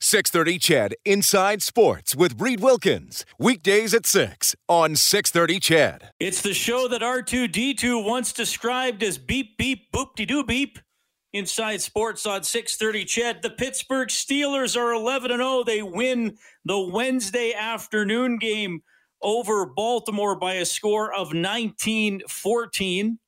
630 CHED Inside Sports with Reed Wilkins. Weekdays at 6 on 630 CHED. It's the show that R2D2 once described as beep, beep, boop de doo beep. Inside Sports on 630 CHED. The Pittsburgh Steelers are 11 0. They win the Wednesday afternoon game over Baltimore by a score of 19 14.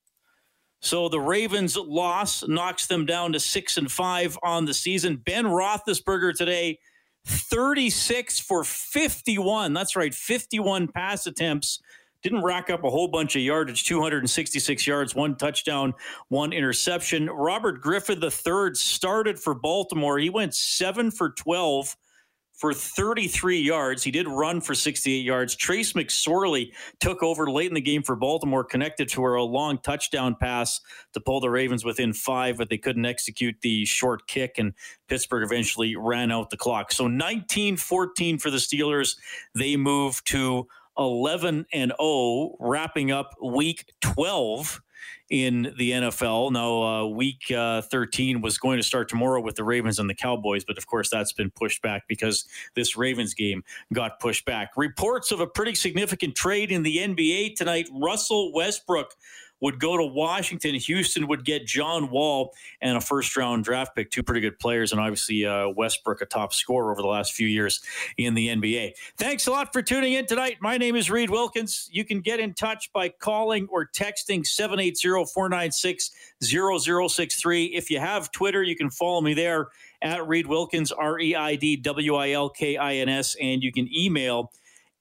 So the Ravens' loss knocks them down to six and five on the season. Ben Roethlisberger today, 36 for 51. That's right, 51 pass attempts. Didn't rack up a whole bunch of yardage, 266 yards, one touchdown, one interception. Robert Griffin III started for Baltimore. He went seven for 12 for 33 yards. He did run for 68 yards. Trace McSorley took over late in the game for Baltimore, connected to a long touchdown pass to pull the Ravens within five, but they couldn't execute the short kick, and Pittsburgh eventually ran out the clock. So 19 14 for the Steelers. They move to 11 and 0, wrapping up week 12 in the NFL. Now, uh, week uh, 13 was going to start tomorrow with the Ravens and the Cowboys, but of course, that's been pushed back because this Ravens game got pushed back. Reports of a pretty significant trade in the NBA tonight. Russell Westbrook would go to Washington. Houston would get John Wall and a first round draft pick, two pretty good players, and obviously uh, Westbrook, a top scorer over the last few years in the NBA. Thanks a lot for tuning in tonight. My name is Reed Wilkins. You can get in touch by calling or texting 780 496 0063. If you have Twitter, you can follow me there at Reed Wilkins, R E I D W I L K I N S, and you can email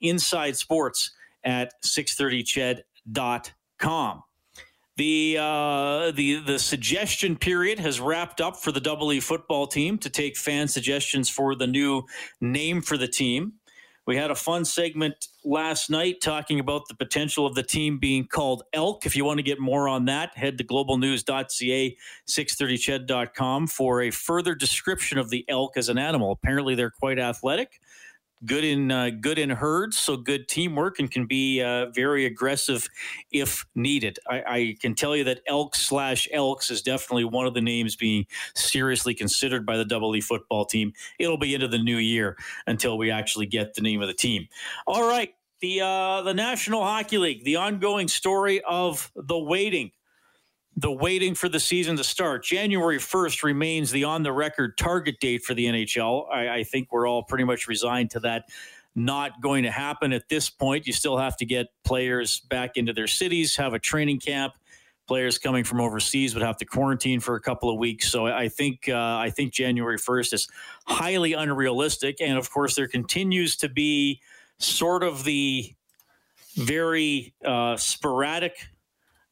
inside sports at 630ched.com. The uh, the the suggestion period has wrapped up for the Double E football team to take fan suggestions for the new name for the team. We had a fun segment last night talking about the potential of the team being called Elk. If you want to get more on that, head to globalnews.ca, 630ched.com for a further description of the elk as an animal. Apparently, they're quite athletic good in uh, good in herds, so good teamwork and can be uh, very aggressive if needed. I, I, can tell you that elk slash elks is definitely one of the names being seriously considered by the Double E football team. It'll be into the new year until we actually get the name of the team. All right. The uh, the National Hockey League, the ongoing story of the waiting the waiting for the season to start. January 1st remains the on the record target date for the NHL. I, I, think we're all pretty much resigned to that not going to happen at this point. You still have to get players back into their cities, have a training camp. Players coming from overseas would have to quarantine for a couple of weeks. So I think uh, I think January 1st is highly unrealistic. And of course, there continues to be sort of the very uh, sporadic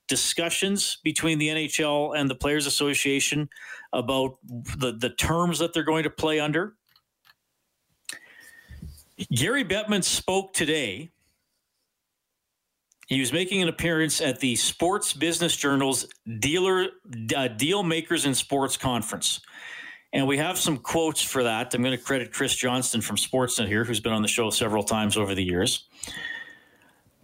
discussions between the NHL and the Players Association about the, the terms that they're going to play under. Gary Bettman spoke today. He was making an appearance at the Sports Business Journal's Dealer uh, Deal Makers in Sports Conference. And we have some quotes for that. I'm going to credit Chris Johnston from Sportsnet here, who's been on the show several times over the years.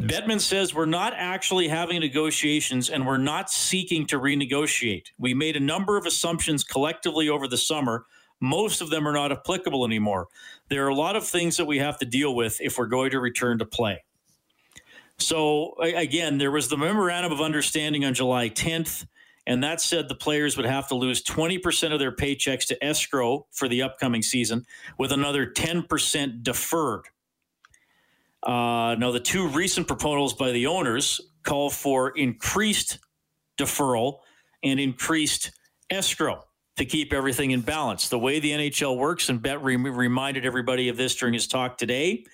Bettman says we're not actually having negotiations and we're not seeking to renegotiate. We made a number of assumptions collectively over the summer. Most of them are not applicable anymore. There are a lot of things that we have to deal with if we're going to return to play. So, again, there was the memorandum of understanding on July 10th, and that said the players would have to lose 20% of their paychecks to escrow for the upcoming season, with another 10% deferred uh, now, the two recent proposals by the owners call for increased deferral and increased escrow to keep everything in balance. The way the NHL works, and Bet re- reminded everybody of this during his talk today,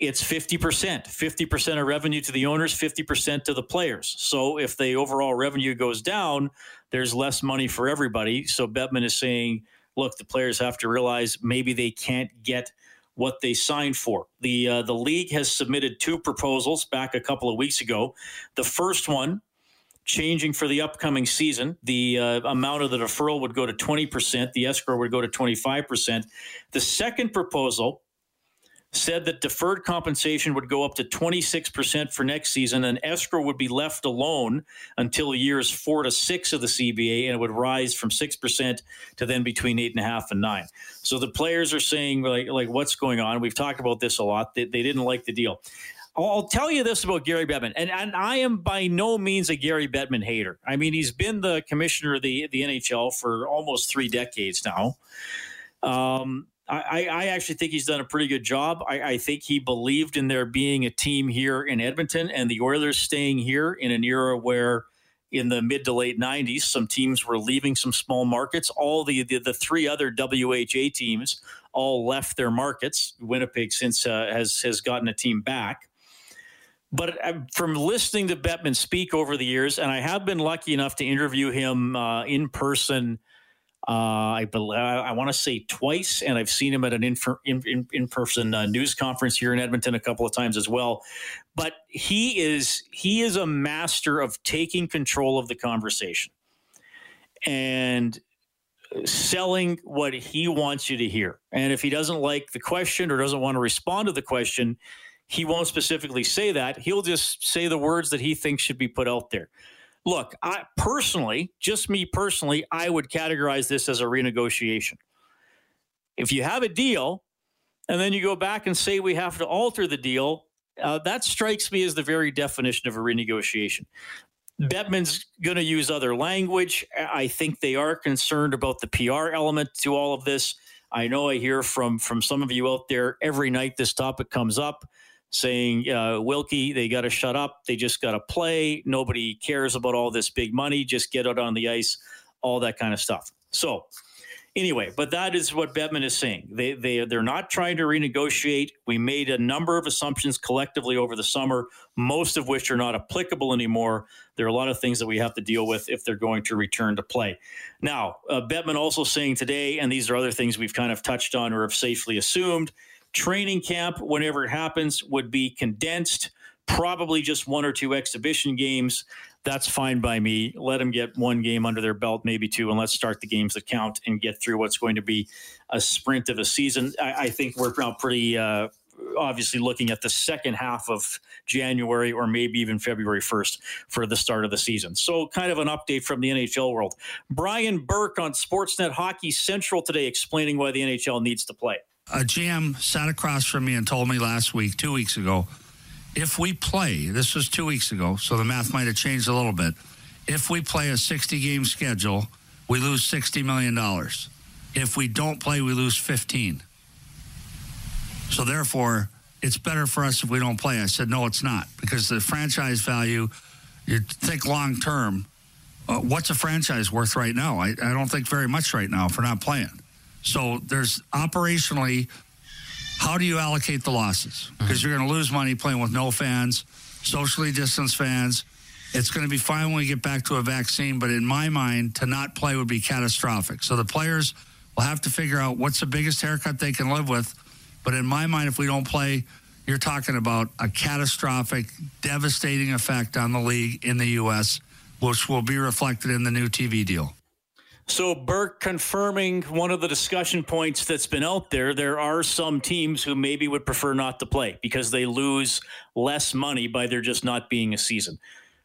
it's 50%. 50% of revenue to the owners, 50% to the players. So if the overall revenue goes down, there's less money for everybody. So Bettman is saying look, the players have to realize maybe they can't get what they signed for. The uh, the league has submitted two proposals back a couple of weeks ago. The first one changing for the upcoming season. The uh, amount of the deferral would go to 20%, the escrow would go to 25%. The second proposal said that deferred compensation would go up to 26% for next season and escrow would be left alone until years four to six of the CBA and it would rise from 6% to then between eight and a half and nine. So the players are saying like, like what's going on? We've talked about this a lot. They, they didn't like the deal. I'll tell you this about Gary Bettman, and, and I am by no means a Gary Bettman hater. I mean, he's been the commissioner of the, the NHL for almost three decades now. Um, I, I, actually think he's done a pretty good job. I, I, think he believed in there being a team here in Edmonton and the Oilers staying here in an era where, in the mid to late 90s, some teams were leaving some small markets. All the, the, the three other WHA teams all left their markets. Winnipeg since uh, has has gotten a team back. But uh, from listening to Bettman speak over the years, and I have been lucky enough to interview him uh, in person I believe I want to say twice, and I've seen him at an in in, in person uh, news conference here in Edmonton a couple of times as well. But he is he is a master of taking control of the conversation and selling what he wants you to hear. And if he doesn't like the question or doesn't want to respond to the question, he won't specifically say that. He'll just say the words that he thinks should be put out there look, I personally, just me personally, I would categorize this as a renegotiation. If you have a deal and then you go back and say we have to alter the deal, uh, that strikes me as the very definition of a renegotiation. Bettman's going to use other language. I think they are concerned about the PR element to all of this. I know I hear from from some of you out there every night this topic comes up saying, uh, Wilkie, they got to shut up. They just got to play. Nobody cares about all this big money. Just get out on the ice, all that kind of stuff. So, anyway, but that is what Bettman is saying. They, they, they're not trying to renegotiate. We made a number of assumptions collectively over the summer, most of which are not applicable anymore. There are a lot of things that we have to deal with if they're going to return to play. Now, uh, Bettman also saying today, and these are other things we've kind of touched on or have safely assumed Training camp, whenever it happens, would be condensed, probably just one or two exhibition games. That's fine by me. Let them get one game under their belt, maybe two, and let's start the games that count and get through what's going to be a sprint of a season. I, I think we're now pretty. Uh, obviously looking at the second half of January or maybe even February 1st for the start of the season. So, kind of an update from the NHL world. Brian Burke on Sportsnet Hockey Central today explaining why the NHL needs to play a GM sat across from me and told me last week, two weeks ago, if we play, this was two weeks ago, so the math might have changed a little bit. If we play a 60 game schedule, we lose $60 million. If we don't play, we lose 15. So therefore, it's better for us if we don't play. I said, no, it's not, because the franchise value, you think long term, uh, what's a franchise worth right now? I, I don't think very much right now for not playing. So there's operationally, how do you allocate the losses? Because mm-hmm. you're going to lose money playing with no fans, socially distanced fans. It's going to be fine when we get back to a vaccine, but in my mind, to not play would be catastrophic. So the players will have to figure out what's the biggest haircut they can live with. But in my mind, if we don't play, you're talking about a catastrophic, devastating effect on the league in the U.S., which will be reflected in the new TV deal. So, Burke confirming one of the discussion points that's been out there. There are some teams who maybe would prefer not to play because they lose less money by there just not being a season.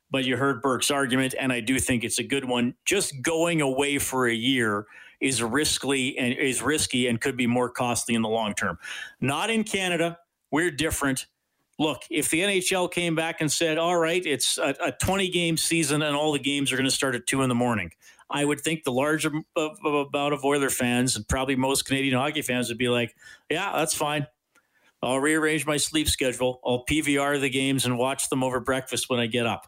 But you heard Burke's argument, and I do think it's a good one. Just going away for a year is risky and is risky and could be more costly in the long term. Not in Canada. We're different. Look, if the NHL came back and said, "All right, it's a, a 20 game season and all the games are going to start at two in the morning," I would think the large amount of Oiler fans and probably most Canadian hockey fans would be like, yeah, that's fine. I'll rearrange my sleep schedule. I'll PVR the games and watch them over breakfast when I get up.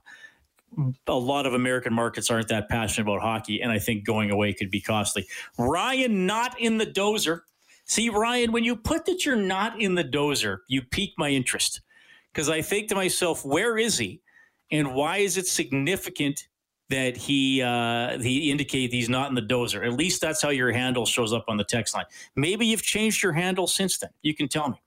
A lot of American markets aren't that passionate about hockey, and I think going away could be costly. Ryan, not in the dozer. See, Ryan, when you put that you're not in the dozer, you pique my interest because I think to myself, where is he? And why is it significant that he uh, he indicated he's not in the dozer. At least that's how your handle shows up on the text line. Maybe you've changed your handle since then. You can tell me.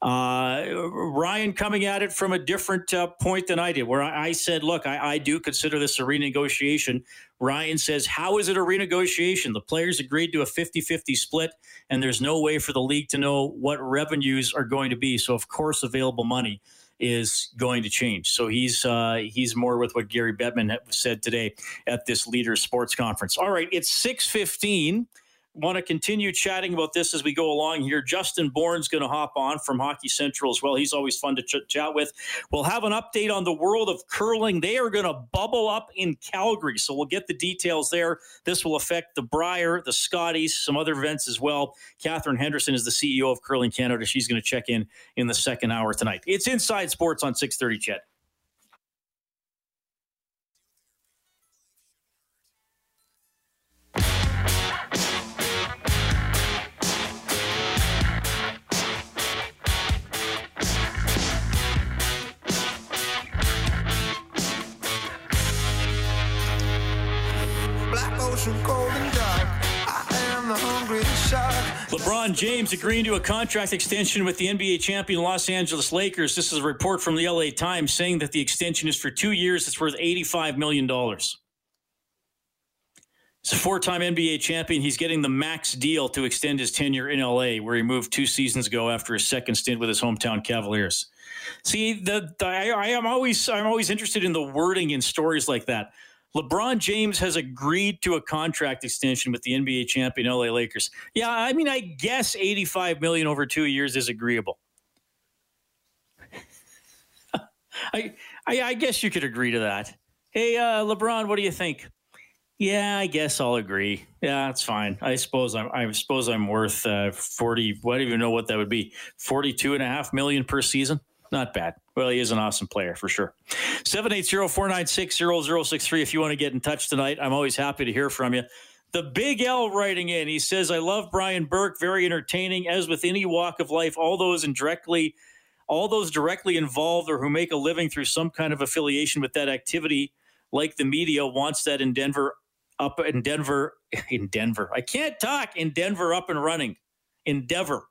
Uh, Ryan coming at it from a different uh, point than I did, where I, I said, "Look, I, I, do consider this a renegotiation." Ryan says, "How is it a renegotiation? The players agreed to a 50-50 split, and there's no way for the league to know what revenues are going to be. So, of course, available money." Is going to change. So he's uh, he's more with what Gary Bettman said today at this Leaders Sports Conference. All right, it's six fifteen want to continue chatting about this as we go along here. Justin Bourne's going to hop on from Hockey Central as well. He's always fun to ch- chat with. We'll have an update on the world of curling. They are going to bubble up in Calgary, so we'll get the details there. This will affect the Brier, the Scotties, some other events as well. Catherine Henderson is the CEO of Curling Canada. She's going to check in in the second hour tonight. It's Inside Sports on 630 CHED. LeBron James agreeing to a contract extension with the NBA champion Los Angeles Lakers. This is a report from the LA Times saying that the extension is for two years. It's worth $85 million. He's a four time NBA champion. He's getting the max deal to extend his tenure in LA, where he moved two seasons ago after his second stint with his hometown Cavaliers. See, the, the I, I am always I'm always interested in the wording in stories like that. LeBron James has agreed to a contract extension with the NBA champion LA Lakers. Yeah, I mean, I guess 85 million over two years is agreeable. I, I, I guess you could agree to that. Hey, uh, LeBron, what do you think? Yeah, I guess I'll agree. Yeah, that's fine. I suppose I'm. I suppose I'm worth uh, forty. What do you know what that would be? Forty-two and a half million per season. Not bad. Well, he is an awesome player for sure. 780-496-0063 if you want to get in touch tonight. I'm always happy to hear from you. The Big L writing in, he says, I love Brian Burke, very entertaining, as with any walk of life, all those indirectly all those directly involved or who make a living through some kind of affiliation with that activity, like the media, wants that in Denver up in Denver in Denver. I can't talk in Denver up and running. Endeavor.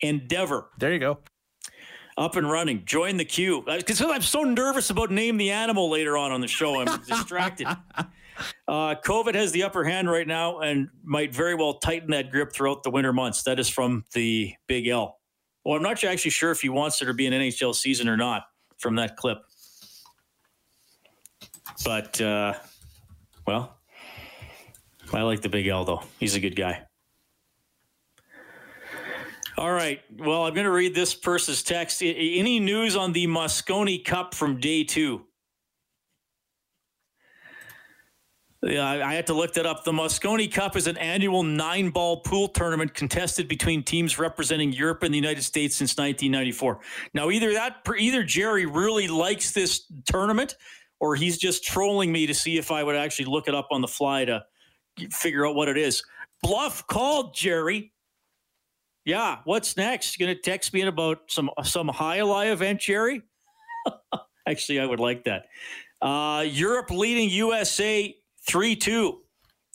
Endeavor. There you go up and running. Join the queue. Because uh, I'm so nervous about name the animal later on on the show. I'm distracted. Uh, COVID has the upper hand right now and might very well tighten that grip throughout the winter months. That is from the Big L. Well, I'm not actually sure if he wants there to be an NHL season or not from that clip. But, uh, well, I like the Big L, though. He's a good guy. All right. Well, I'm going to read this person's text. Any news on the Mosconi Cup from day two? Yeah, I had to look that up. The Mosconi Cup is an annual nine ball pool tournament contested between teams representing Europe and the United States since 1994. Now, either that, either Jerry really likes this tournament or he's just trolling me to see if I would actually look it up on the fly to figure out what it is. Bluff called, Jerry. Yeah, what's next? You gonna text me in about some some Jai Alai event, Jerry? Actually, I would like that. Uh, Europe leading USA three two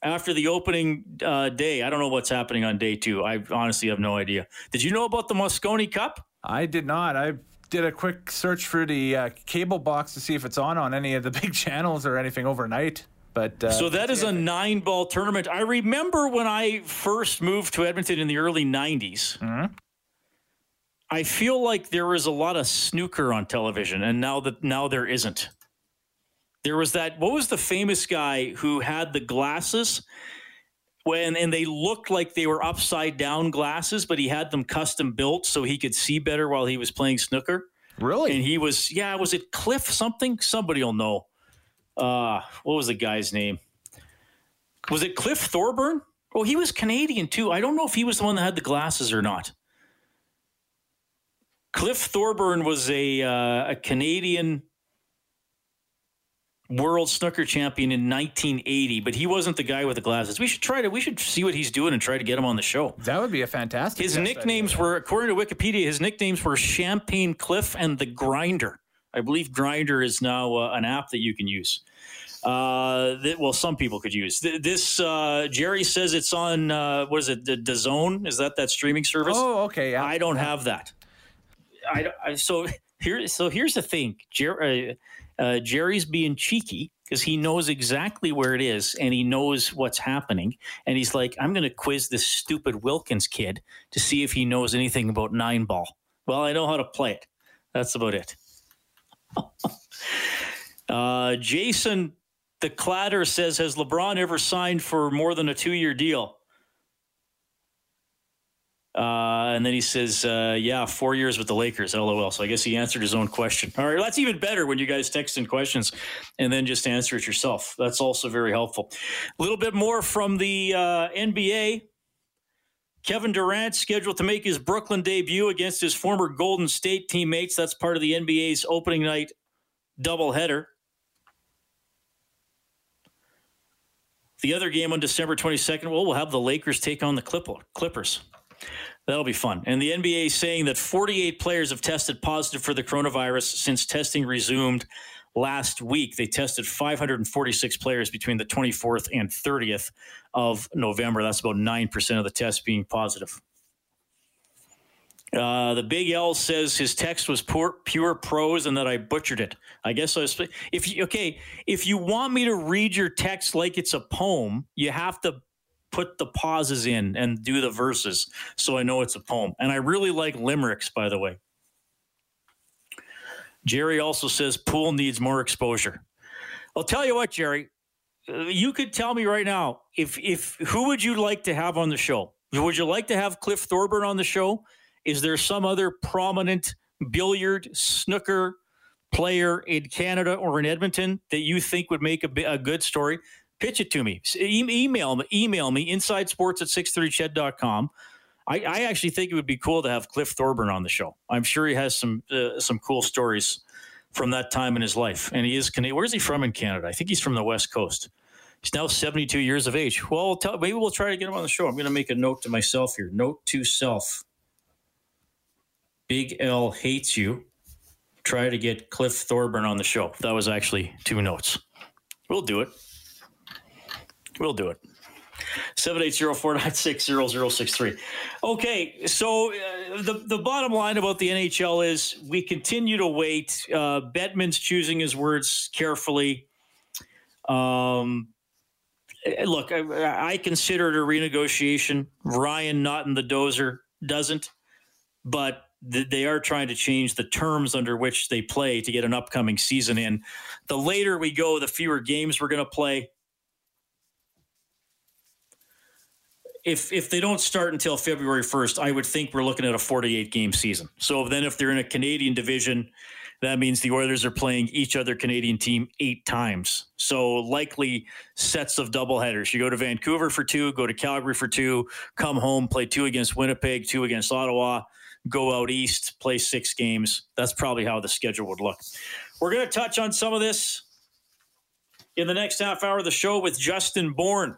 after the opening uh, day. I don't know what's happening on day two. I honestly have no idea. Did you know about the Mosconi Cup? I did not. I did a quick search for the uh, cable box to see if it's on on any of the big channels or anything overnight. But uh, so that is a nine ball tournament. I remember when I first moved to Edmonton in the early 90s. Mm-hmm. I feel like there was a lot of snooker on television, and now that now there isn't. There was that. What was the famous guy who had the glasses? When and they looked like they were upside down glasses, but he had them custom built so he could see better while he was playing snooker. Really? And he was yeah. Was it Cliff something? Somebody will know uh, what was the guy's name? Was it Cliff Thorburn? Oh, he was Canadian too. I don't know if he was the one that had the glasses or not. Cliff Thorburn was a uh, a Canadian world snooker champion in 1980, but he wasn't the guy with the glasses. We should try to we should see what he's doing and try to get him on the show. That would be a fantastic. His nicknames idea. were, according to Wikipedia, his nicknames were Champagne Cliff and the Grinder. I believe Grinder is now uh, an app that you can use. Uh, th- well, some people could use Th- this. Uh, Jerry says it's on. Uh, what is it? The, the Zone is that that streaming service? Oh, okay. Yeah. I don't have that. I, I so here. So here's the thing. Jer, uh, uh, Jerry's being cheeky because he knows exactly where it is and he knows what's happening. And he's like, I'm going to quiz this stupid Wilkins kid to see if he knows anything about nine ball. Well, I know how to play it. That's about it. uh, Jason the Clatter says, Has LeBron ever signed for more than a two year deal? Uh, and then he says, uh, "Yeah, four years with the Lakers." LOL. So I guess he answered his own question. All right, that's even better when you guys text in questions and then just answer it yourself. That's also very helpful. A little bit more from the uh, NBA. Kevin Durant scheduled to make his Brooklyn debut against his former Golden State teammates. That's part of the NBA's opening night doubleheader. The other game on December 22nd, well, we'll have the Lakers take on the Clippers. That'll be fun. And the NBA is saying that 48 players have tested positive for the coronavirus since testing resumed last week. They tested 546 players between the 24th and 30th of November. That's about 9% of the tests being positive. Uh, the Big L says his text was poor, pure prose and that I butchered it. I guess I was. If you, okay, if you want me to read your text like it's a poem, you have to put the pauses in and do the verses so I know it's a poem. And I really like limericks, by the way. Jerry also says pool needs more exposure. I'll tell you what, Jerry, uh, you could tell me right now if if who would you like to have on the show? Would you like to have Cliff Thorburn on the show? Is there some other prominent billiard snooker player in Canada or in Edmonton that you think would make a, a good story? Pitch it to me. E- email me. Email me. Inside Sports at 630ched.com. I, I actually think it would be cool to have Cliff Thorburn on the show. I'm sure he has some uh, some cool stories from that time in his life. And he is Canadian. Where's he from in Canada? I think he's from the West Coast. He's now 72 years of age. Well, tell, maybe we'll try to get him on the show. I'm going to make a note to myself here. Note to self. Big L hates you. Try to get Cliff Thorburn on the show. That was actually two notes. We'll do it. We'll do it. 780-496-0063. Okay, so uh, the the bottom line about the NHL is we continue to wait. Uh, Bettman's choosing his words carefully. Um, eh, look, I, I consider it a renegotiation. Ryan not in the dozer doesn't, but th- they are trying to change the terms under which they play to get an upcoming season in. The later we go, the fewer games we're going to play. If if they don't start until February 1st, I would think we're looking at a 48 game season. So then if they're in a Canadian division, that means the Oilers are playing each other Canadian team eight times. So likely sets of doubleheaders. You go to Vancouver for two, go to Calgary for two, come home, play two against Winnipeg, two against Ottawa, go out east, play six games. That's probably how the schedule would look. We're going to touch on some of this in the next half hour of the show with Justin Bourne.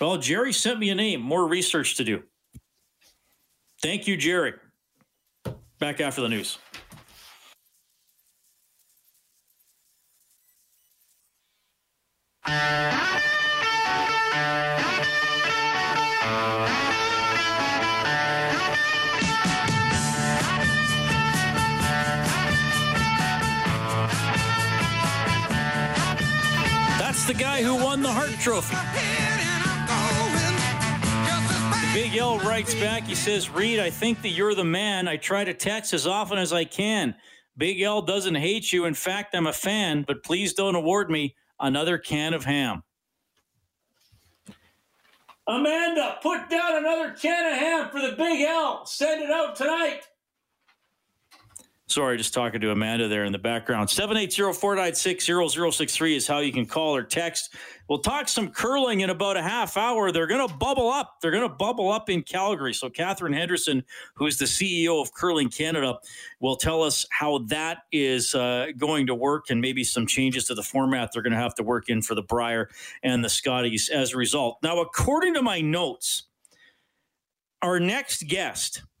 Well, Jerry sent me a name, more research to do. Thank you, Jerry. Back after the news. That's the guy who won the Hart Trophy. Big L writes back. He says, Reed, I think that you're the man. I try to text as often as I can. Big L doesn't hate you. In fact, I'm a fan, but please don't award me another can of ham. Amanda, put down another can of ham for the Big L. Send it out tonight. Sorry, just talking to Amanda there in the background. 780-496-0063 is how you can call or text. We'll talk some curling in about a half hour. They're going to bubble up. They're going to bubble up in Calgary. So Catherine Henderson, who is the CEO of Curling Canada, will tell us how that is uh, going to work and maybe some changes to the format they're going to have to work in for the Brier and the Scotties as a result. Now, according to my notes, our next guest –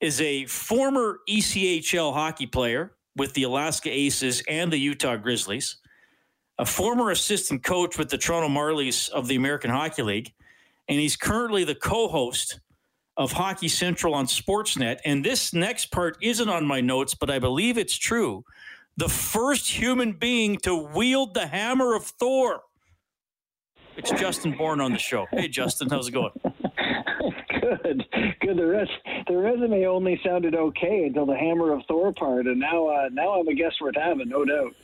is a former ECHL hockey player with the Alaska Aces and the Utah Grizzlies, a former assistant coach with the Toronto Marlies of the American Hockey League, and he's currently the co host of Hockey Central on Sportsnet. And this next part isn't on my notes, but I believe it's true. The first human being to wield the hammer of Thor. It's Justin Bourne on the show. Hey, Justin, how's it going? Good, good. The rest, the resume only sounded okay until the Hammer of Thor part, and now, uh, now I'm a guest worth having, no doubt.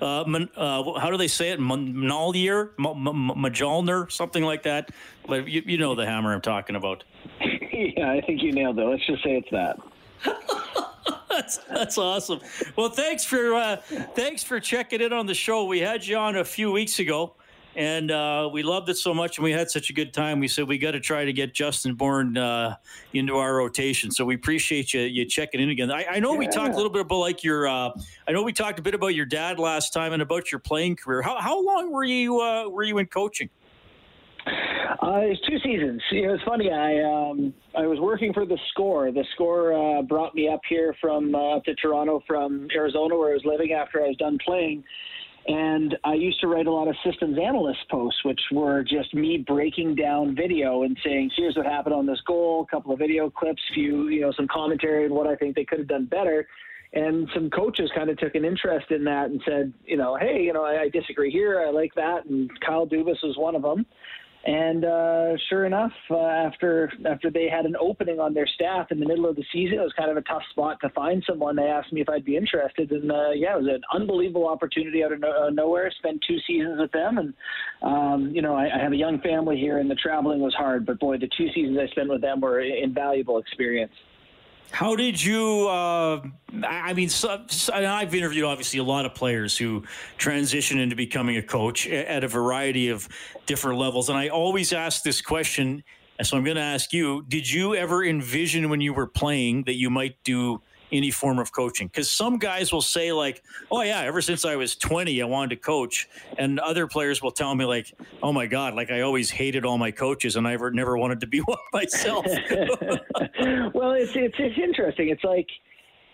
Uh, uh, how do they say it? Mjolnir, Mjolnir, something like that. You, you know the hammer I'm talking about. yeah, I think you nailed it. Let's just say it's that. that's, that's awesome. Well, thanks for uh, thanks for checking in on the show. We had you on a few weeks ago and uh, we loved it so much, and we had such a good time. We said we got to try to get Justin Bourne uh, into our rotation. So we appreciate you you checking in again. I, I know yeah. we talked a little bit about like your. Uh, I know we talked a bit about your dad last time and about your playing career. How how long were you uh, were you in coaching? Uh, it's two seasons. It was funny. I um, I was working for the Score. The Score uh, brought me up here from uh, to Toronto from Arizona, where I was living after I was done playing and I used to write a lot of systems analyst posts, which were just me breaking down video and saying, here's what happened on this goal, a couple of video clips, few, you know, some commentary and what I think they could have done better. And some coaches kind of took an interest in that and said, you know, hey, you know, I, I disagree here. I like that. And Kyle Dubas was one of them. And uh, sure enough, uh, after after they had an opening on their staff in the middle of the season, it was kind of a tough spot to find someone. They asked me if I'd be interested, and uh, yeah, it was an unbelievable opportunity out of no- uh, nowhere. Spent two seasons with them, and um, you know, I, I have a young family here, and the traveling was hard. But boy, the two seasons I spent with them were an invaluable experience. How did you? Uh, I mean, so, so, I've interviewed obviously a lot of players who transition into becoming a coach at a variety of different levels, and I always ask this question. And so I'm going to ask you: Did you ever envision when you were playing that you might do any form of coaching. Because some guys will say like oh yeah ever since i was 20 i wanted to coach. And other players will tell me like oh my god like i always hated all my coaches and i ever never wanted to be one myself. Well it's, it's it's interesting. It's like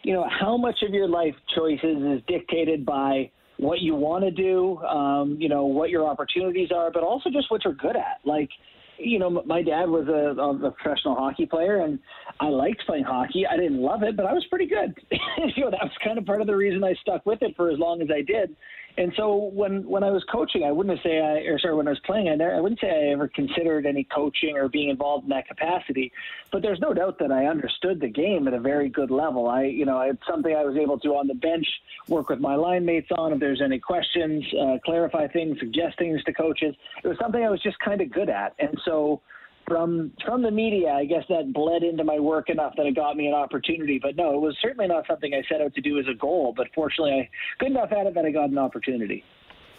you know how much of your life choices is dictated by what you want to do um, you know what your opportunities are but also just what you're good at. Like you know, my dad was a, a professional hockey player, and I liked playing hockey. I didn't love it, but I was pretty good. you know, that was kind of part of the reason I stuck with it for as long as I did. And so when when I was coaching, I wouldn't say I, or sorry, when I was playing, I, never, I wouldn't say I ever considered any coaching or being involved in that capacity. But there's no doubt that I understood the game at a very good level. I, you know, it's something I was able to on the bench work with my line mates on if there's any questions, uh, clarify things, suggest things to coaches. It was something I was just kind of good at, and so from from the media, I guess that bled into my work enough that it got me an opportunity. But no, it was certainly not something I set out to do as a goal. But fortunately, I good enough at it that I got an opportunity.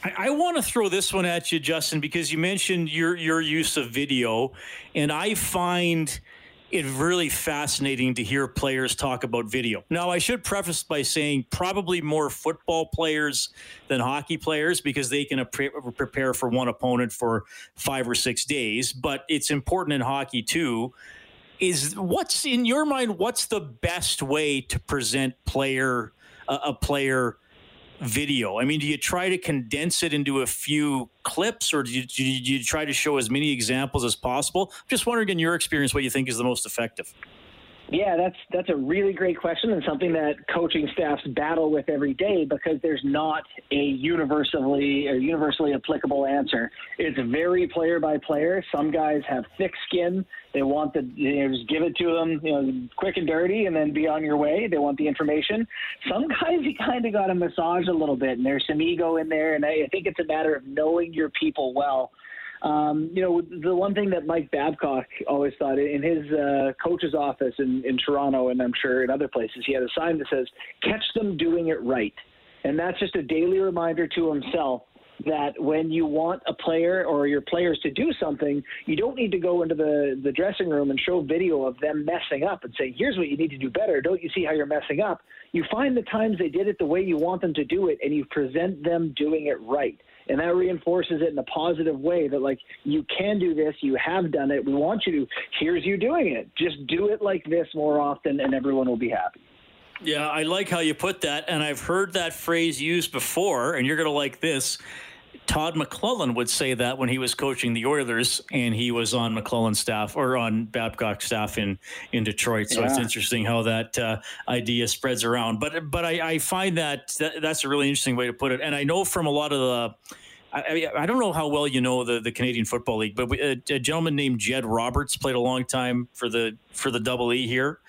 I, I want to throw this one at you, Justin, because you mentioned your your use of video, and I find it's really fascinating to hear players talk about video. Now, I should preface by saying probably more football players than hockey players because they can pre- prepare for one opponent for five or six days. But it's important in hockey too. Is what's in your mind? What's the best way to present player uh, a player video? I mean, do you try to condense it into a few clips, or do you, do you, try to show as many examples as possible? I'm just wondering, in your experience, what you think is the most effective. Yeah, that's that's a really great question and something that coaching staffs battle with every day because there's not a universally or universally applicable answer. It's very player by player. Some guys have thick skin. They want the you know, just give it to them, you know, quick and dirty, and then be on your way. They want the information. Some guys you kind of got to massage a little bit, and there's some ego in there. And I, I think it's a matter of knowing your people well Um, you know, the one thing that Mike Babcock always thought in his uh, coach's office in, in Toronto, and I'm sure in other places, he had a sign that says, catch them doing it right. And that's just a daily reminder to himself that when you want a player or your players to do something, you don't need to go into the, the dressing room and show video of them messing up and say, here's what you need to do better. Don't you see how you're messing up? You find the times they did it the way you want them to do it, and you present them doing it right. And that reinforces it in a positive way that, like, you can do this, you have done it, we want you to. Here's you doing it. Just do it like this more often, and everyone will be happy. Yeah, I like how you put that, and I've heard that phrase used before, and you're to like this. Todd McLellan would say that when he was coaching the Oilers and he was on McLellan's staff or on Babcock's staff in, in Detroit. So yeah. it's interesting how that uh, idea spreads around. But but I, I find that, that, that's a really interesting way to put it. And I know from a lot of the. I, I don't know how well you know the, the Canadian Football League, but we, a, a, gentleman named Jed Roberts played a long time for the for the Double E here,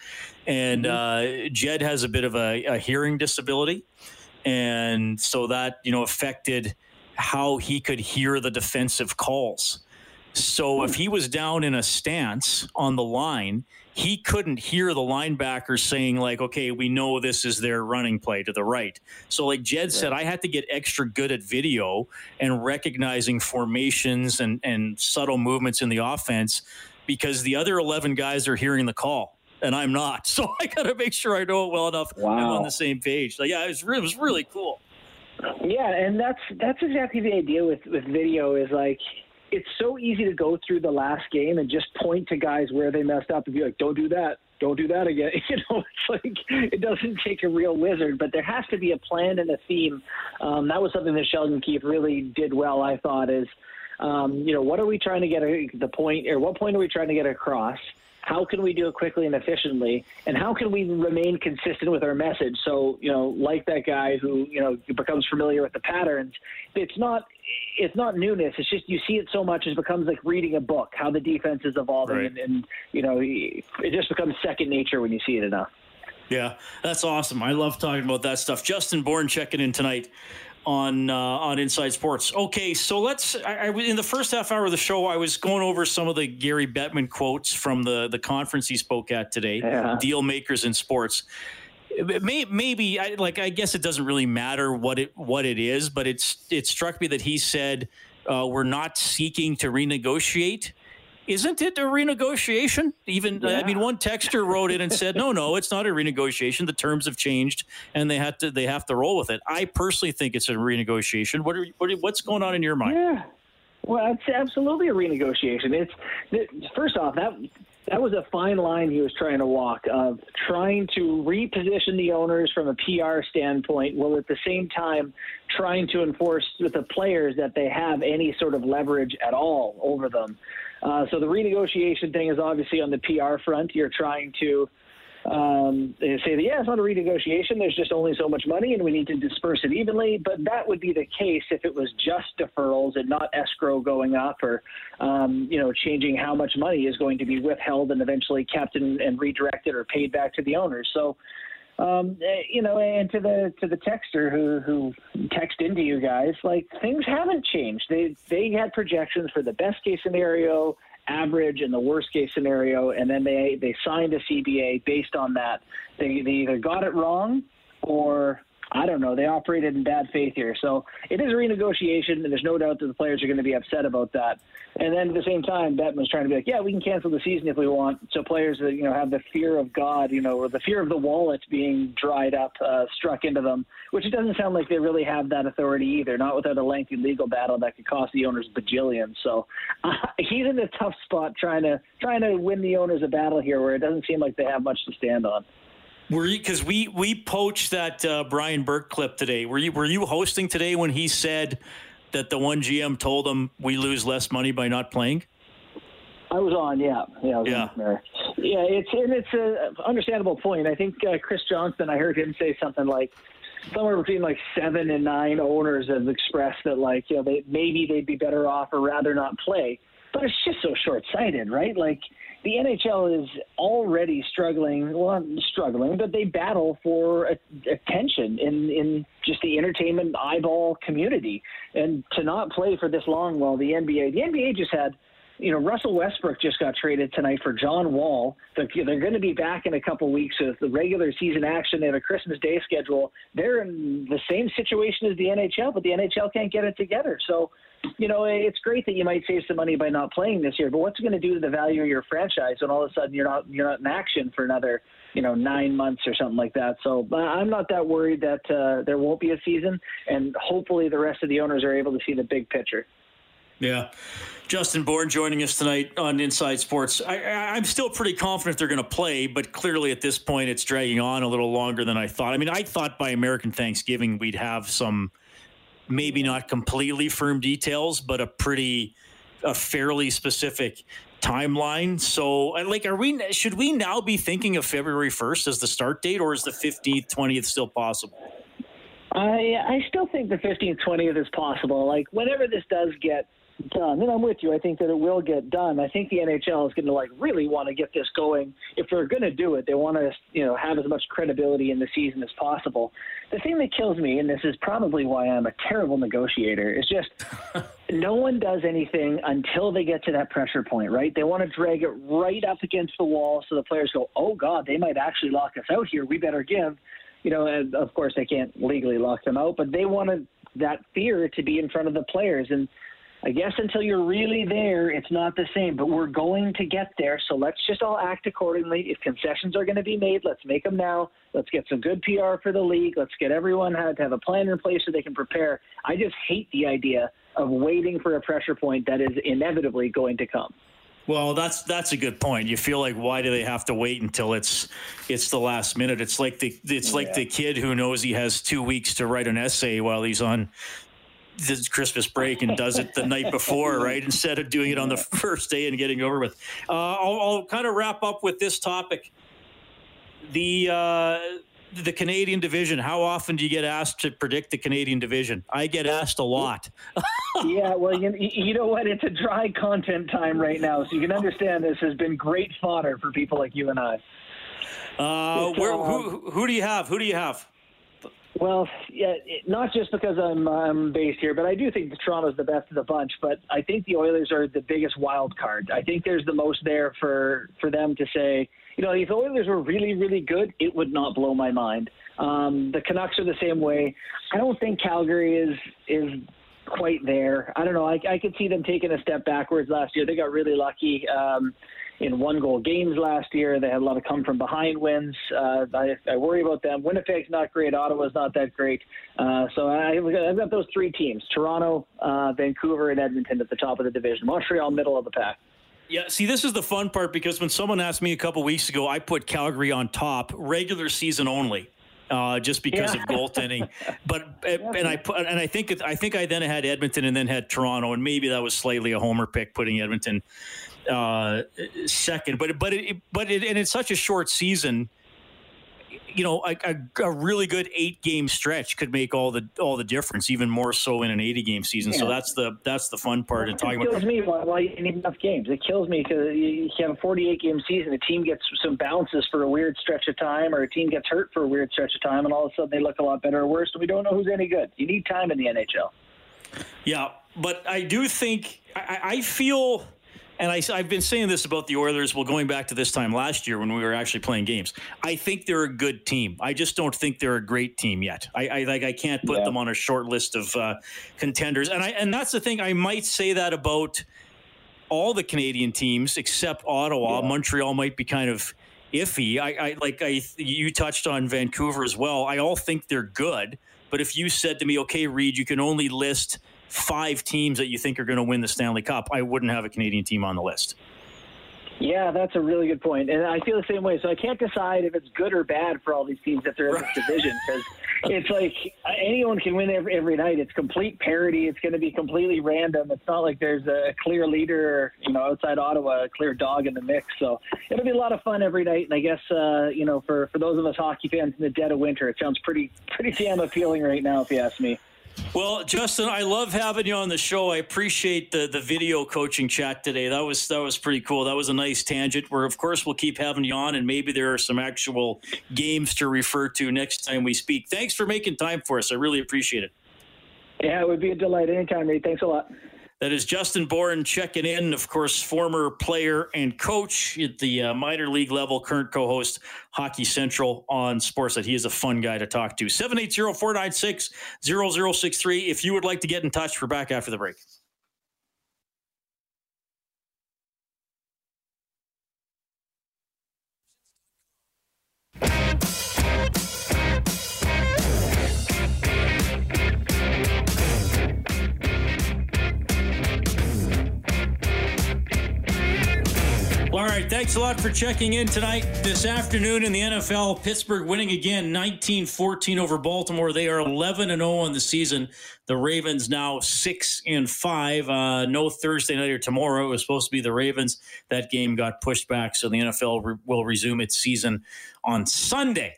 and mm-hmm. uh, Jed has a bit of a, a hearing disability, and so that you know affected how he could hear the defensive calls. So hmm. if he was down in a stance on the line, he couldn't hear the linebacker saying like, "Okay, we know this is their running play to the right." So like Jed said, I had to get extra good at video and recognizing formations and and subtle movements in the offense because the other 11 guys are hearing the call and I'm not. So I got to make sure I know it well enough. Wow. I'm on the same page. So yeah, it was, it was really cool. Yeah, and that's that's exactly the idea with with video is like it's so easy to go through the last game and just point to guys where they messed up and be like, "Don't do that, don't do that again." You know, it's like it doesn't take a real wizard, but there has to be a plan and a theme. Um, that was something that Sheldon Keefe really did well, I thought. Is um, you know, what are we trying to get a, the point, or what point are we trying to get across? How can we do it quickly and efficiently and how can we remain consistent with our message so you know like that guy who you know becomes familiar with the patterns it's not it's not newness it's just you see it so much it becomes like reading a book how the defense is evolving right. and, and you know it just becomes second nature when you see it enough yeah, that's awesome. I love talking about that stuff. Justin Bourne checking in tonight on uh, on Inside Sports. Okay, so let's. I, I, in the first half hour of the show, I was going over some of the Gary Bettman quotes from the the conference he spoke at today. Yeah. Deal makers in sports. May, maybe I, like I guess it doesn't really matter what it what it is, but it's it struck me that he said uh, we're not seeking to renegotiate isn't it a renegotiation? Even yeah. I mean, one texter wrote in and said, "No, no, it's not a renegotiation. The terms have changed, and they have to they have to roll with it." I personally think it's a renegotiation. What are, what are, what's going on in your mind? Yeah, well, it's absolutely a renegotiation. It's first off that that was a fine line he was trying to walk of trying to reposition the owners from a PR standpoint, while at the same time trying to enforce with the players that they have any sort of leverage at all over them. Uh, so the renegotiation thing is obviously on the PR front. You're trying to um, they say that, yeah, it's not a renegotiation. There's just only so much money and we need to disperse it evenly. But that would be the case if it was just deferrals and not escrow going up or, um, you know, changing how much money is going to be withheld and eventually kept and, and redirected or paid back to the owners. So, um, eh, you know, and to the to the texter who who text into you guys, like things haven't changed. They they had projections for the best case scenario, average, and the worst case scenario, and then they they signed a CBA based on that. They they either got it wrong or I don't know. They operated in bad faith here. So it is a renegotiation, and there's no doubt that the players are going to be upset about that. And then at the same time, Bettman was trying to be like, yeah, we can cancel the season if we want. So players that, you know, have the fear of God, you know, or the fear of the wallet being dried up, uh, struck into them, which it doesn't sound like they really have that authority either, not without a lengthy legal battle that could cost the owners bajillions. So uh, he's in a tough spot trying to, trying to win the owners a battle here where it doesn't seem like they have much to stand on. Were you because we we poached that uh, Brian Burke clip today? Were you were you hosting today when he said that the one GM told him we lose less money by not playing? I was on, yeah, yeah, yeah. Yeah, it's and it's a understandable point. I think uh, Chris Johnston. I heard him say something like somewhere between like seven and nine owners have expressed that like you know they maybe they'd be better off or rather not play. But it's just so short sighted, right? Like the NHL is already struggling. Well, struggling, but they battle for attention in in just the entertainment eyeball community, and to not play for this long, while the NBA, the NBA just had you know, Russell Westbrook just got traded tonight for John Wall. They're, going to be back in a couple weeks with the regular season action. They have a Christmas Day schedule. They're in the same situation as the NHL, but the NHL can't get it together. So, you know, it's great that you might save some money by not playing this year, but what's it going to do to the value of your franchise when all of a sudden you're not you're not in action for another you know nine months or something like that. So I'm not that worried that uh, there won't be a season, and hopefully the rest of the owners are able to see the big picture. Yeah. Justin Bourne joining us tonight on Inside Sports. I, am still pretty confident they're going to play, but clearly at this point it's dragging on a little longer than I thought. I mean, I thought by American Thanksgiving we'd have some, maybe not completely firm details, but a pretty, a fairly specific timeline. So, like, are we? Should we now be thinking of February 1st as the start date, or is the 15th, 20th still possible? I I still think the 15th, 20th is possible. Like, whenever this does get done. And I'm with you. I think that it will get done. I think the NHL is going to like really want to get this going. If they're going to do it, they want to you know have as much credibility in the season as possible. The thing that kills me, and this is probably why I'm a terrible negotiator, is just no one does anything until they get to that pressure point. Right? They want to drag it right up against the wall so the players go, "Oh God, they might actually lock us out here. We better give." You know, and of course they can't legally lock them out, but they wanted that fear to be in front of the players and I guess until you're really there, it's not the same, but we're going to get there. So let's just all act accordingly. If concessions are going to be made, let's make them now. Let's get some good PR for the league. Let's get everyone to have a plan in place so they can prepare. I just hate the idea of waiting for a pressure point that is inevitably going to come. Well, that's that's a good point. You feel like why do they have to wait until it's it's the last minute? It's like the it's like the kid who knows he has two weeks to write an essay while he's on this Christmas break and does it the night before, right? Instead of doing it on the first day and getting over with. Uh, I'll, I'll, kind of wrap up with this topic. The uh, the Canadian division. How often do you get asked to predict the Canadian division? I get asked a lot. yeah, well, you, you know what? It's a dry content time right now, so you can understand this has been great fodder for people like you and I. Uh, where, who, who do you have? Who do you have? Well, yeah, not just because I'm I'm based here, but I do think Toronto's the best of the bunch. But I think the Oilers are the biggest wild card. I think there's the most there for for them to say, you know, if the Oilers were really really good, it would not blow my mind. Um, the Canucks are the same way. I don't think Calgary is is quite there. I don't know. I, I could see them taking a step backwards last year. They got really lucky. Um, in one goal games last year. They had a lot of come from behind wins. Uh, I, I, worry about them. Winnipeg's not great. Ottawa's not that great. Uh, so I, have got those three teams Toronto, uh, Vancouver, and Edmonton at the top of the division. Montreal, middle of the pack. Yeah, see, this is the fun part because when someone asked me a couple weeks ago, I put Calgary on top, regular season only. Uh, just because yeah. of goaltending. But and I put and I think I think I then had Edmonton and then had Toronto, and maybe that was slightly a homer pick putting Edmonton uh, second. But but it, but it, and it's such a short season. You know, a, a, a, really good eight game stretch could make all the all the difference, even more so in an eighty game season. Yeah. So that's the that's the fun part of talking it kills about. me why, why you need enough games. It kills me because you have a forty eight game season. A team gets some bounces for a weird stretch of time, or a team gets hurt for a weird stretch of time, and all of a sudden they look a lot better or worse. And we don't know who's any good. You need time in the NHL. Yeah, but I do think I, I feel and I, have been saying this about the Oilers. Well, going back to this time last year when we were actually playing games, I think they're a good team. I just don't think they're a great team yet. I, I like I can't put yeah. them on a short list of uh, contenders, and I and that's the thing. I might say that about all the Canadian teams except Ottawa. Yeah. Montreal might be kind of iffy. I, I like I you touched on Vancouver as well. I all think they're good, but if you said to me, okay, Reed, you can only list five teams that you think are going to win the Stanley Cup, I wouldn't have a Canadian team on the list. Yeah, that's a really good point, and I feel the same way. So I can't decide if it's good or bad for all these teams that they're in this division because it's like anyone can win every, every night. It's complete parity. It's going to be completely random. It's not like there's a clear leader, you know, outside Ottawa, a clear dog in the mix. So it'll be a lot of fun every night. And I guess uh, you know, for for those of us hockey fans in the dead of winter, it sounds pretty pretty damn appealing right now, if you ask me. Well, Justin, I love having you on the show. I appreciate the the video coaching chat today. That was that was pretty cool. That was a nice tangent. Where of course we'll keep having you on, and maybe there are some actual games to refer to next time we speak. Thanks for making time for us. I really appreciate it. Yeah, it would be a delight anytime, Reed. Thanks a lot. That is Justin Bourne checking in, of course, former player and coach at the uh, minor league level, current co host Hockey Central on Sportsnet. He is a fun guy to talk to. 780 496 0063. If you would like to get in touch, we're back after the break. Right, thanks a lot for checking in tonight. This afternoon in the NFL, Pittsburgh winning again 19-14 over Baltimore. They are 11 and 0 on the season. The Ravens now 6 and 5. Uh, no Thursday night or tomorrow. It was supposed to be the Ravens. That game got pushed back, so the NFL re- will resume its season on Sunday.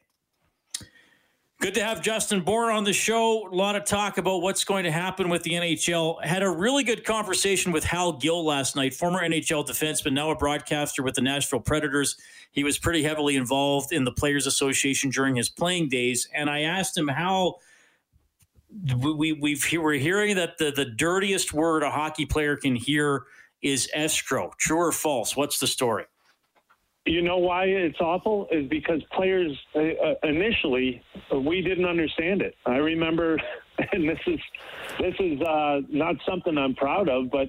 Good to have Justin Bourne on the show. A lot of talk about what's going to happen with the NHL. Had a really good conversation with Hal Gill last night, former NHL defenseman, now a broadcaster with the Nashville Predators. He was pretty heavily involved in the Players Association during his playing days, and I asked him how we we've we're hearing that the the dirtiest word a hockey player can hear is escrow. True or false? What's the story? You know why it's awful is because players uh, uh, initially we didn't understand it. I remember, and this is this is uh, not something I'm proud of, but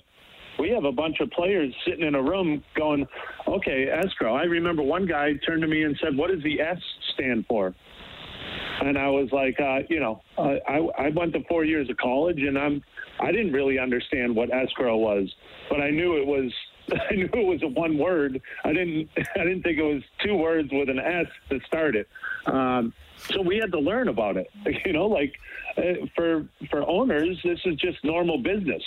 we have a bunch of players sitting in a room going, "Okay, escrow." I remember one guy turned to me and said, "What does the S stand for?" And I was like, uh, you know, uh, I I went to four years of college, and I'm I didn't really understand what escrow was, but I knew it was I knew it was a one word. I didn't I didn't think it was two words with an S to start it. Um, so we had to learn about it. You know, like uh, for for owners, this is just normal business.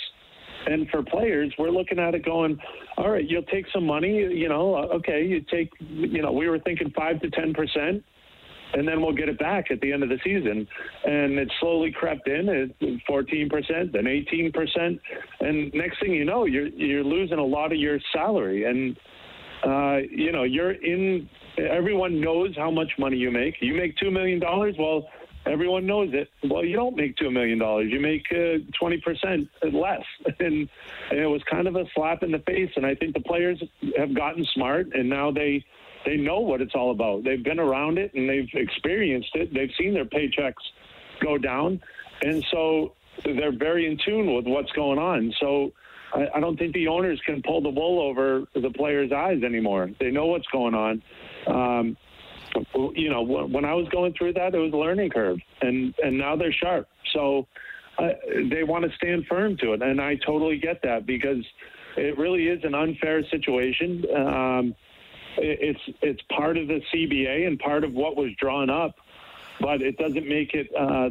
And for players, we're looking at it going, all right, you'll take some money, you know, uh, okay, you take, you know, we were thinking five to 10% and then we'll get it back at the end of the season. And it slowly crept in at 14%, then 18%, and next thing you know, you're you're losing a lot of your salary, and uh, you know you're in. Everyone knows how much money you make. You make two million dollars. Well, everyone knows it. Well, you don't make two million dollars. You make uh, twenty uh, percent less, and, and it was kind of a slap in the face. And I think the players have gotten smart, and now they they know what it's all about. They've been around it and they've experienced it. They've seen their paychecks go down, and so they're very in tune with what's going on. So I, I don't think the owners can pull the wool over the players' eyes anymore. They know what's going on. Um, you know, when I was going through that, it was a learning curve, and and now they're sharp. So uh, they want to stand firm to it, and I totally get that because it really is an unfair situation. Um, it's it's part of the CBA and part of what was drawn up, but it doesn't make it. Uh,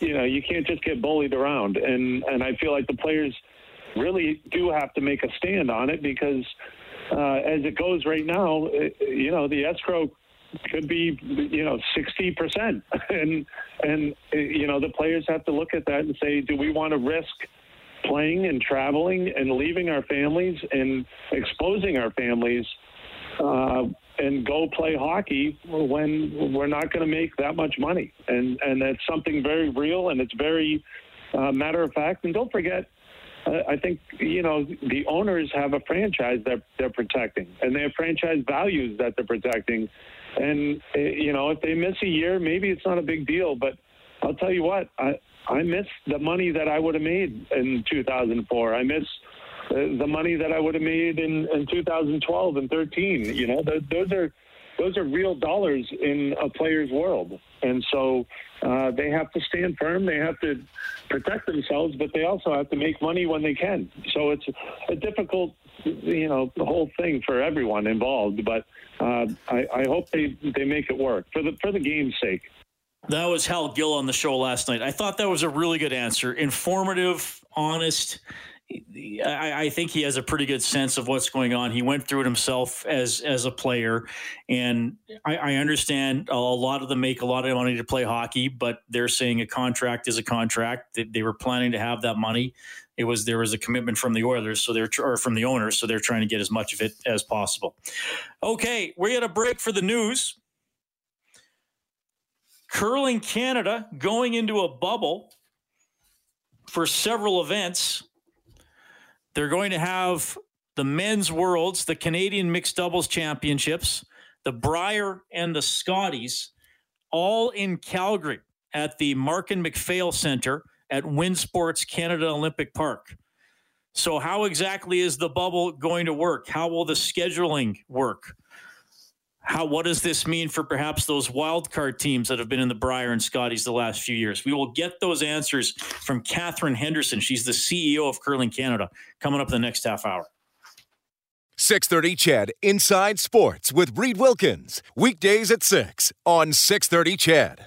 you know, you can't just get bullied around, and and I feel like the players really do have to make a stand on it because uh, as it goes right now, you know, the escrow could be you know 60% and and you know the players have to look at that and say do we want to risk playing and traveling and leaving our families and exposing our families uh, and go play hockey when we're not going to make that much money. And and that's something very real and it's very uh, matter of fact. And don't forget, uh, I think you know the owners have a franchise that they're protecting, and they have franchise values that they're protecting. And uh, you know, if they miss a year, maybe it's not a big deal. But I'll tell you what, I I miss the money that I would have made in 2004. I miss the money that I would have made in, in 2012 and 13. You know, those are those are real dollars in a player's world, and so uh, they have to stand firm. They have to protect themselves, but they also have to make money when they can. So it's a difficult, you know, whole thing for everyone involved. But uh, I, I hope they they make it work for the for the game's sake. That was Hal Gill on the show last night. I thought that was a really good answer, informative, honest I, I, think he has a pretty good sense of what's going on. He went through it himself as as a player, and I, I, understand a lot of them make a lot of money to play hockey, but they're saying a contract is a contract. They, they were planning to have that money. It was there was a commitment from the Oilers, so they're or from the owners, so they're trying to get as much of it as possible. Okay, we're at a break for the news. Curling Canada going into a bubble for several events. They're going to have the men's worlds, the Canadian mixed doubles championships, the Brier and the Scotties, all in Calgary at the Markin MacPhail Center at Winsports Canada Olympic Park. So, how exactly is the bubble going to work? How will the scheduling work? How what does this mean for perhaps those wild card teams that have been in the Brier and Scotties the last few years? We will get those answers from Katherine Henderson. She's the CEO of Curling Canada coming up in the next half hour. 630 CHED Inside Sports with Reed Wilkins. Weekdays at 6 on 630 CHED.